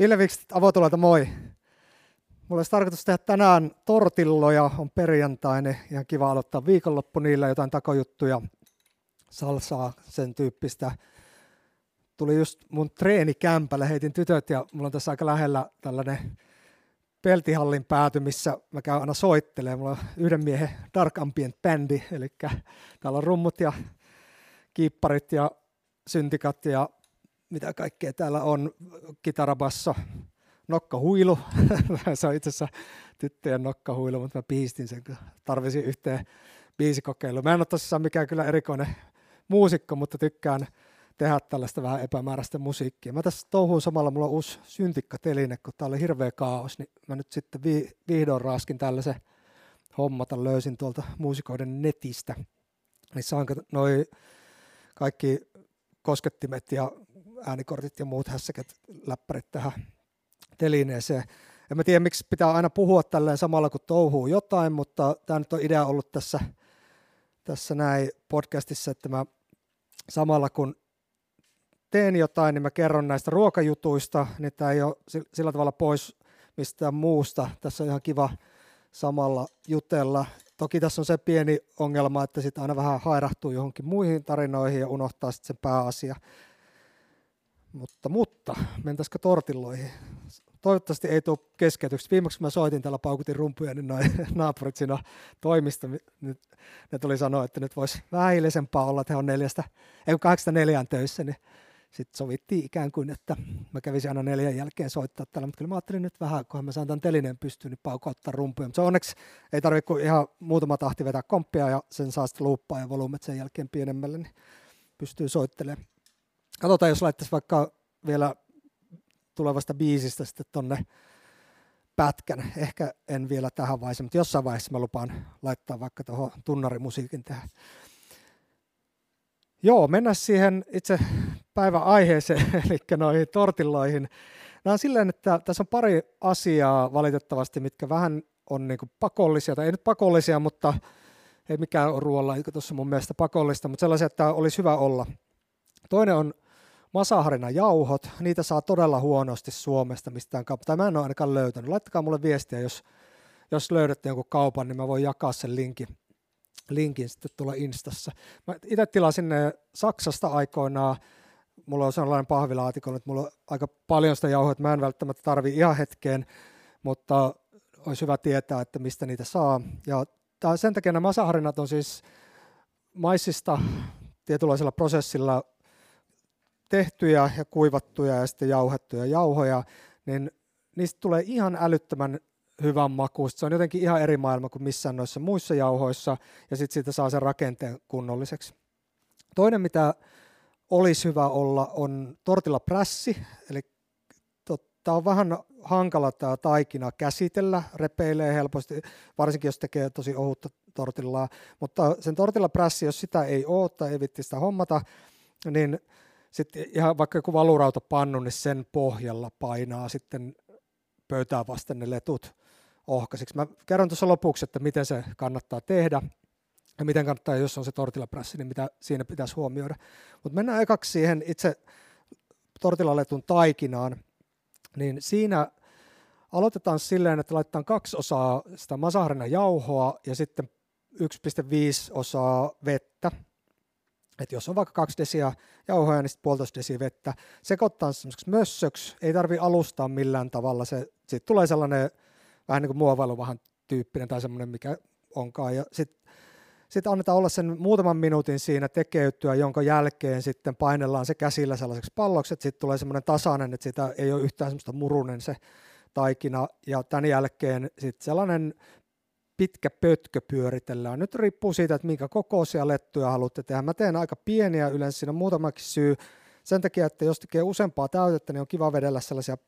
Ville Vikstit Avotulalta moi. Mulla olisi tarkoitus tehdä tänään tortilloja, on perjantainen, ihan kiva aloittaa viikonloppu niillä, jotain takojuttuja, salsaa, sen tyyppistä. Tuli just mun treenikämpälle, heitin tytöt ja mulla on tässä aika lähellä tällainen peltihallin pääty, missä mä käyn aina soittelemaan. Mulla on yhden miehen Dark Ambient bändi, eli täällä on rummut ja kiipparit ja syntikat ja mitä kaikkea täällä on, kitarabasso, nokkahuilu, se on itse asiassa tyttöjen nokkahuilu, mutta mä piistin sen, kun tarvisin yhteen biisikokeiluun. Mä en ole tosissaan mikään kyllä erikoinen muusikko, mutta tykkään tehdä tällaista vähän epämääräistä musiikkia. Mä tässä touhuun samalla, mulla on uusi syntikka-teline, kun tää oli hirveä kaos, niin mä nyt sitten vi- vihdoin raaskin tällaisen hommata, löysin tuolta muusikoiden netistä. Niin saanko noi kaikki koskettimet ja äänikortit ja muut hässäkät läppärit tähän telineeseen. En mä tiedä, miksi pitää aina puhua tälleen samalla, kun touhuu jotain, mutta tämä nyt on idea ollut tässä, tässä näin podcastissa, että mä samalla kun teen jotain, niin mä kerron näistä ruokajutuista, niin tämä ei ole sillä tavalla pois mistään muusta. Tässä on ihan kiva samalla jutella. Toki tässä on se pieni ongelma, että sitä aina vähän hairahtuu johonkin muihin tarinoihin ja unohtaa sitten sen pääasia. Mutta, mutta mentäisikö tortilloihin? Toivottavasti ei tule keskeytyksi. Viimeksi kun mä soitin täällä paukutin rumpuja, niin noin naapurit siinä toimista, nyt, ne tuli sanoa, että nyt voisi vähän olla, että he on neljästä, ei kun kahdeksasta neljään töissä, niin sitten sovittiin ikään kuin, että mä kävisin aina neljän jälkeen soittaa täällä, mutta kyllä mä ajattelin nyt vähän, kun mä saan tämän telineen pystyyn, niin paukauttaa rumpuja. Mutta se onneksi ei tarvitse kuin ihan muutama tahti vetää komppia ja sen saa sitten luuppaa ja volyymet sen jälkeen pienemmälle, niin pystyy soittelemaan. Katsotaan, jos laittaisi vaikka vielä tulevasta biisistä sitten tonne pätkän. Ehkä en vielä tähän vaiheessa, mutta jossain vaiheessa mä lupaan laittaa vaikka tuohon tunnarimusiikin tähän. Joo, mennään siihen itse päivän aiheeseen, eli noihin tortilloihin. Nämä on silleen, että tässä on pari asiaa valitettavasti, mitkä vähän on niin pakollisia, tai ei nyt pakollisia, mutta ei mikään ole ruoalla, tuossa mun mielestä pakollista, mutta sellaisia, että olisi hyvä olla. Toinen on Masaharina jauhot, niitä saa todella huonosti Suomesta mistään kaupan, tai mä en ole ainakaan löytänyt. Laittakaa mulle viestiä, jos, jos löydätte jonkun kaupan, niin mä voin jakaa sen linkin, linkin sitten tuolla Instassa. Mä itse tilasin ne Saksasta aikoinaan, mulla on sellainen pahvilaatikon, että mulla on aika paljon sitä jauhoa, että mä en välttämättä tarvi ihan hetkeen, mutta olisi hyvä tietää, että mistä niitä saa. Ja sen takia nämä masaharinat on siis maissista tietynlaisella prosessilla tehtyjä ja kuivattuja ja sitten jauhettuja jauhoja, niin niistä tulee ihan älyttömän hyvän makuista. Se on jotenkin ihan eri maailma kuin missään noissa muissa jauhoissa, ja sitten siitä saa sen rakenteen kunnolliseksi. Toinen, mitä olisi hyvä olla, on tortilla prässi, eli tämä on vähän hankala tämä taikina käsitellä, repeilee helposti, varsinkin jos tekee tosi ohutta tortillaa, mutta sen tortilla prässi, jos sitä ei ole tai ei vitti sitä hommata, niin sitten ihan vaikka joku valurautapannu, niin sen pohjalla painaa sitten pöytää vasten ne letut ohkaisiksi. Mä kerron tuossa lopuksi, että miten se kannattaa tehdä ja miten kannattaa, jos on se tortillapressi, niin mitä siinä pitäisi huomioida. Mutta mennään ekaksi siihen itse tortillaletun taikinaan, niin siinä aloitetaan silleen, että laitetaan kaksi osaa sitä jauhoa ja sitten 1,5 osaa vettä että jos on vaikka kaksi desiä jauhoja, niin sitten puolitoista desiä vettä. Sekoittaa semmoiseksi mössöksi, ei tarvi alustaa millään tavalla. Se, siitä tulee sellainen vähän niin kuin muovailuvahan tyyppinen tai semmoinen, mikä onkaan. Ja sitten sit annetaan olla sen muutaman minuutin siinä tekeytyä, jonka jälkeen sitten painellaan se käsillä sellaiseksi palloksi, että sitten tulee semmoinen tasainen, että sitä ei ole yhtään semmoista murunen se taikina. Ja tämän jälkeen sitten sellainen pitkä pötkö pyöritellään. Nyt riippuu siitä, että minkä kokoisia lettuja haluatte tehdä. Mä teen aika pieniä, yleensä siinä on muutamakin syy. Sen takia, että jos tekee useampaa täytettä, niin on kiva vedellä sellaisia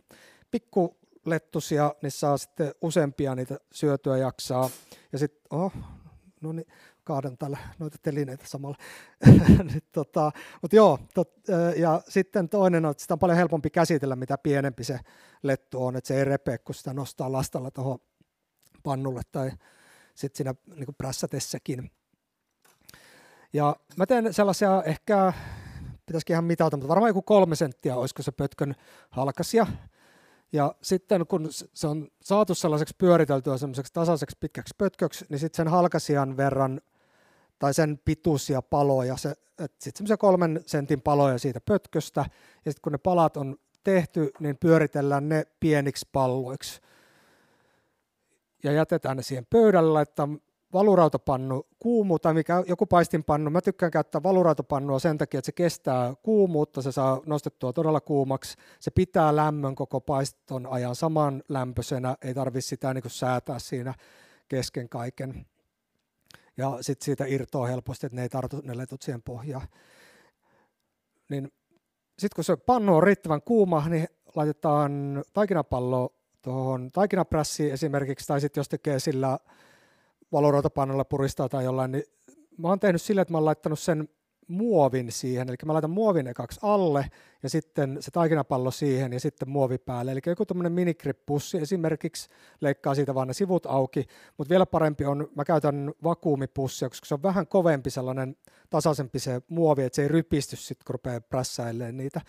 pikkulettusia, niin saa sitten useampia niitä syötyä jaksaa. Ja sitten, oh, no niin, kaadan täällä noita telineitä samalla. tota, Mutta joo, tot, ja sitten toinen on, että sitä on paljon helpompi käsitellä, mitä pienempi se lettu on, että se ei repeä, kun sitä nostaa lastalla tuohon pannulle tai sitten siinä niin prässätessäkin. Ja mä teen sellaisia ehkä, pitäisikin ihan mitata, mutta varmaan joku kolme senttiä olisiko se pötkön halkasia. Ja sitten kun se on saatu sellaiseksi pyöriteltyä sellaiseksi tasaiseksi pitkäksi pötköksi, niin sitten sen halkasian verran tai sen pituisia paloja, se, sitten semmoisia kolmen sentin paloja siitä pötköstä, ja sitten kun ne palat on tehty, niin pyöritellään ne pieniksi palloiksi. Ja jätetään ne siihen pöydälle, laittaa valurautapannu kuumu tai mikä, joku paistinpannu. Mä tykkään käyttää valurautapannua sen takia, että se kestää kuumuutta, se saa nostettua todella kuumaksi. Se pitää lämmön koko paiston ajan saman lämpöisenä, ei tarvitse sitä niin säätää siinä kesken kaiken. Ja sitten siitä irtoaa helposti, että ne ei tartu ne letut siihen pohjaan. Niin sitten kun se pannu on riittävän kuuma, niin laitetaan taikinapallo tuohon taikinaprässiin esimerkiksi, tai sitten jos tekee sillä valurautapannolla puristaa tai jollain, niin mä oon tehnyt sillä, että mä oon laittanut sen muovin siihen, eli mä laitan muovin ekaksi alle ja sitten se taikinapallo siihen ja sitten muovi päälle. Eli joku tämmöinen minikrippussi esimerkiksi leikkaa siitä vaan ne sivut auki, mutta vielä parempi on, mä käytän vakuumipussia, koska se on vähän kovempi sellainen tasaisempi se muovi, että se ei rypisty sitten, kun rupeaa prässäilemään niitä.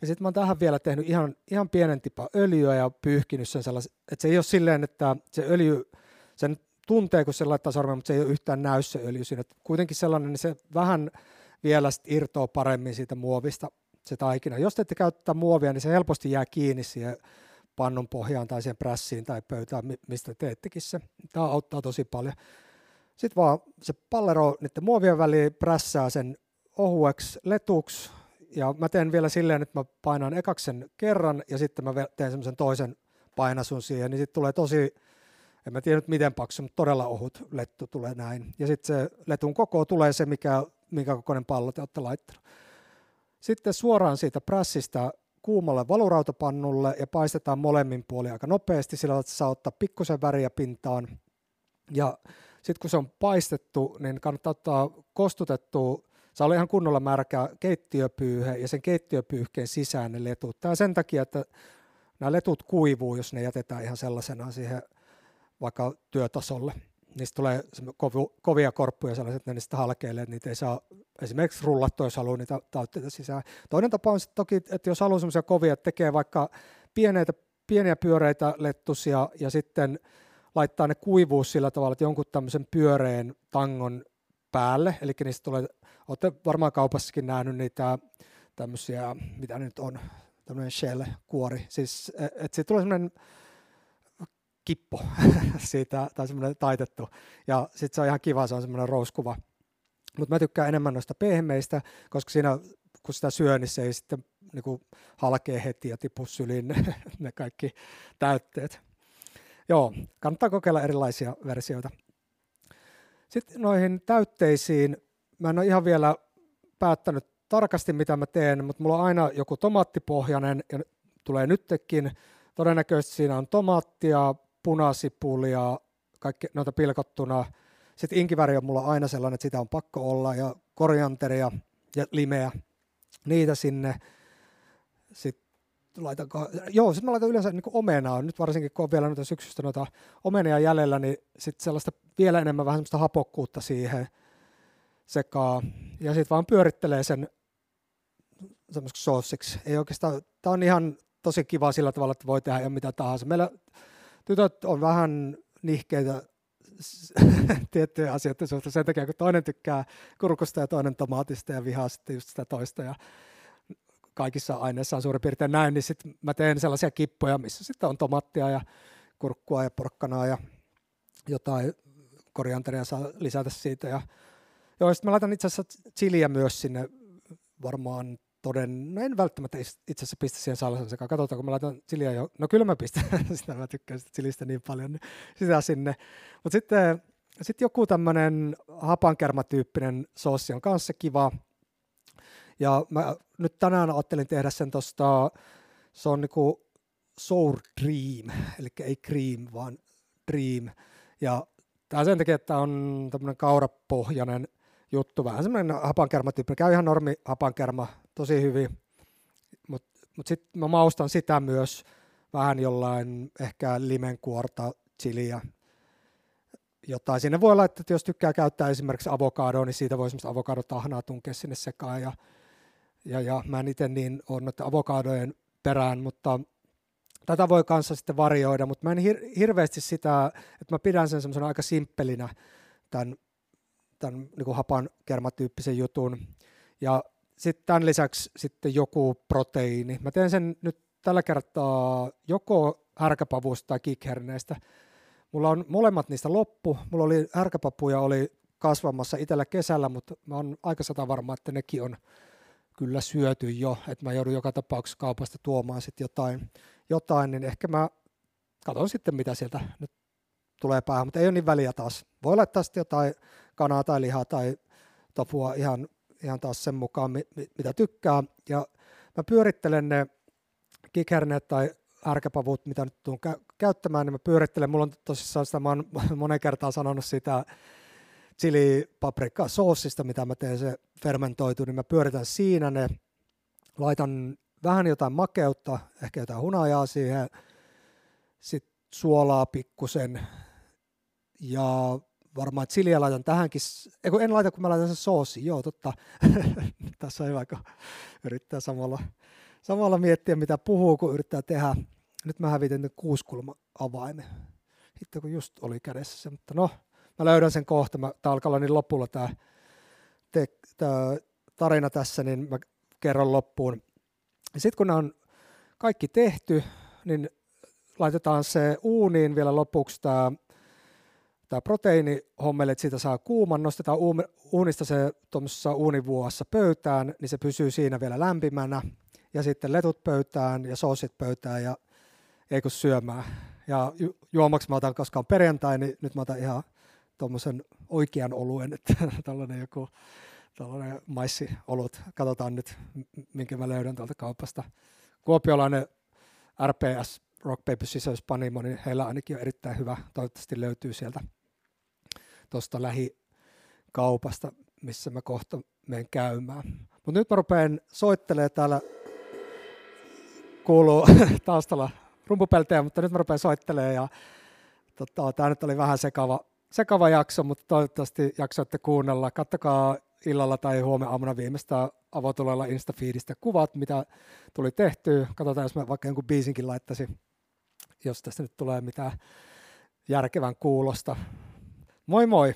Ja sitten mä oon tähän vielä tehnyt ihan, ihan pienen tipa öljyä ja pyyhkinyt sen sellaisen, että se ei ole silleen, että se öljy, sen tuntee, kun se laittaa sormen, mutta se ei ole yhtään näy se öljy siinä. kuitenkin sellainen, niin se vähän vielä sit irtoaa paremmin siitä muovista se taikina. Jos te ette käyttää muovia, niin se helposti jää kiinni siihen pannun pohjaan tai siihen prässiin tai pöytään, mistä teettekin se. Tämä auttaa tosi paljon. Sitten vaan se pallero niiden muovien väliin prässää sen ohueksi letuksi. Ja mä teen vielä silleen, että mä painan ekaksen kerran ja sitten mä teen semmoisen toisen painasun siihen, niin sitten tulee tosi en mä tiedä nyt miten paksu, mutta todella ohut lettu tulee näin. Ja sitten se letun koko tulee se, mikä, minkä kokoinen pallo te olette laittanut. Sitten suoraan siitä prässistä kuumalle valurautapannulle ja paistetaan molemmin puolin aika nopeasti, sillä että saa ottaa pikkusen väriä pintaan. Ja sitten kun se on paistettu, niin kannattaa ottaa kostutettu, se oli ihan kunnolla märkä keittiöpyyhe ja sen keittiöpyyhkeen sisään ne letut. Tämä sen takia, että nämä letut kuivuu, jos ne jätetään ihan sellaisena siihen vaikka työtasolle. Niistä tulee kovia korppuja sellaiset, että ne niistä halkeilee, että niitä ei saa esimerkiksi rullattua, jos haluaa niitä tautteita sisään. Toinen tapa on sitten toki, että jos haluaa semmoisia kovia, että tekee vaikka pieneitä, pieniä pyöreitä lettusia ja sitten laittaa ne kuivuu sillä tavalla, että jonkun tämmöisen pyöreän tangon päälle, eli niistä tulee, olette varmaan kaupassakin nähnyt niitä tämmöisiä, mitä nyt on, tämmöinen shell-kuori, siis e, että siitä tulee semmoinen kippo siitä, tai semmoinen taitettu. Ja sitten se on ihan kiva, se on semmoinen rouskuva. Mutta mä tykkään enemmän noista pehmeistä, koska siinä kun sitä syö, niin se ei sitten niin kuin halkee heti ja tipu syliin ne, ne kaikki täytteet. Joo, kannattaa kokeilla erilaisia versioita. Sitten noihin täytteisiin, mä en ole ihan vielä päättänyt tarkasti mitä mä teen, mutta mulla on aina joku tomaattipohjainen ja tulee nytkin. Todennäköisesti siinä on tomaattia, punasipulia, kaikki noita pilkottuna. Sitten inkiväri on mulla aina sellainen, että sitä on pakko olla, ja korianteria ja limeä, niitä sinne. Sitten laitan, joo, sitten mä laitan yleensä niin omenaa, nyt varsinkin kun on vielä noita syksystä noita omenia jäljellä, niin sitten sellaista vielä enemmän vähän semmoista hapokkuutta siihen sekaa. Ja sitten vaan pyörittelee sen semmoiseksi soossiksi. Ei oikeastaan, tämä on ihan tosi kiva sillä tavalla, että voi tehdä jo mitä tahansa. Meillä tytöt on vähän nihkeitä tiettyjä asioita suhteen sen takia, kun toinen tykkää kurkusta ja toinen tomaatista ja vihaa sitten just sitä toista ja kaikissa aineissa on suurin piirtein näin, niin sitten mä teen sellaisia kippoja, missä sitten on tomaattia ja kurkkua ja porkkanaa ja jotain korianteria saa lisätä siitä. Ja, joo, sitten mä laitan itse asiassa chiliä myös sinne varmaan toden, no en välttämättä itse asiassa pistä siihen salsan sekaan. Katsotaan, kun mä laitan chiliä jo, no kyllä mä pistän sitä, mä tykkään sitä chilistä niin paljon, niin sitä sinne. Mutta sitten sit joku tämmöinen hapankermatyyppinen soossi on kanssa kiva. Ja mä nyt tänään ajattelin tehdä sen tosta, se on niinku sour dream, eli ei cream, vaan dream. Ja tämä sen takia, että on tämmöinen kaurapohjainen juttu, vähän semmoinen hapankermatyyppi, käy ihan normi hapankerma, tosi hyvin, mutta mut sitten mä maustan sitä myös vähän jollain ehkä limenkuorta, chiliä, jotain. Sinne voi laittaa, että jos tykkää käyttää esimerkiksi avokadoa, niin siitä voi semmoista avokadotahnaa tunkea sinne sekaan. Ja, ja, ja mä en itse niin ole noiden avokadojen perään, mutta tätä voi kanssa sitten varjoida, mutta mä en hir- hirveästi sitä, että mä pidän sen semmoisen aika simppelinä tämän, tämän niin hapan kermatyyppisen jutun. Ja sitten tämän lisäksi sitten joku proteiini. Mä teen sen nyt tällä kertaa joko härkäpavusta tai kikherneistä. Mulla on molemmat niistä loppu. Mulla oli härkäpapuja oli kasvamassa itsellä kesällä, mutta mä oon aika sata varma, että nekin on kyllä syöty jo, että mä joudun joka tapauksessa kaupasta tuomaan sitten jotain, jotain, niin ehkä mä katson sitten, mitä sieltä nyt tulee päähän, mutta ei ole niin väliä taas. Voi laittaa sitten jotain kanaa tai lihaa tai tofua ihan, ihan taas sen mukaan, mitä tykkää. Ja mä pyörittelen ne kikherneet tai ärkäpavut, mitä nyt tuun käyttämään, niin mä pyörittelen. Mulla on tosissaan sitä, mä oon monen kertaan sanonut sitä chili paprika soossista, mitä mä teen se fermentoitu, niin mä pyöritän siinä ne, laitan vähän jotain makeutta, ehkä jotain hunajaa siihen, sitten suolaa pikkusen ja varmaan chiliä laitan tähänkin, ei en laita kun mä laitan sen soosi, joo totta, tässä on hyvä kun yrittää samalla, samalla miettiä mitä puhuu kun yrittää tehdä, nyt mä hävitin kuuskulma avaimen, hitto kun just oli kädessä se, mutta no mä löydän sen kohta, tämä alkaa olla niin lopulla tämä tarina tässä, niin mä kerron loppuun. Sitten kun on kaikki tehty, niin laitetaan se uuniin vielä lopuksi tämä tämä proteiinihommeli, että siitä saa kuuman, nostetaan uunista se tuommoisessa uunivuossa pöytään, niin se pysyy siinä vielä lämpimänä, ja sitten letut pöytään ja soosit pöytään, ja ei syömään. Ja ju- juomaksi mä otan, koska on perjantai, niin nyt mä otan ihan tuommoisen oikean oluen, että tällainen joku tällainen maissiolut. Katsotaan nyt, minkä mä löydän tuolta kaupasta. Kuopiolainen RPS Rock Paper Scissors Panimo, niin heillä ainakin on erittäin hyvä. Toivottavasti löytyy sieltä tuosta lähikaupasta, missä mä kohta menen käymään. Mutta nyt mä rupean soittelemaan täällä, kuuluu taustalla rumpupeltejä, mutta nyt mä rupean soittelemaan ja tota, tämä nyt oli vähän sekava sekava jakso, mutta toivottavasti jaksoitte kuunnella. Kattokaa illalla tai huomenna aamuna viimeistä avotulella Instafeedistä kuvat, mitä tuli tehty. Katsotaan, jos mä vaikka jonkun biisinkin laittaisin, jos tästä nyt tulee mitään järkevän kuulosta. Moi moi!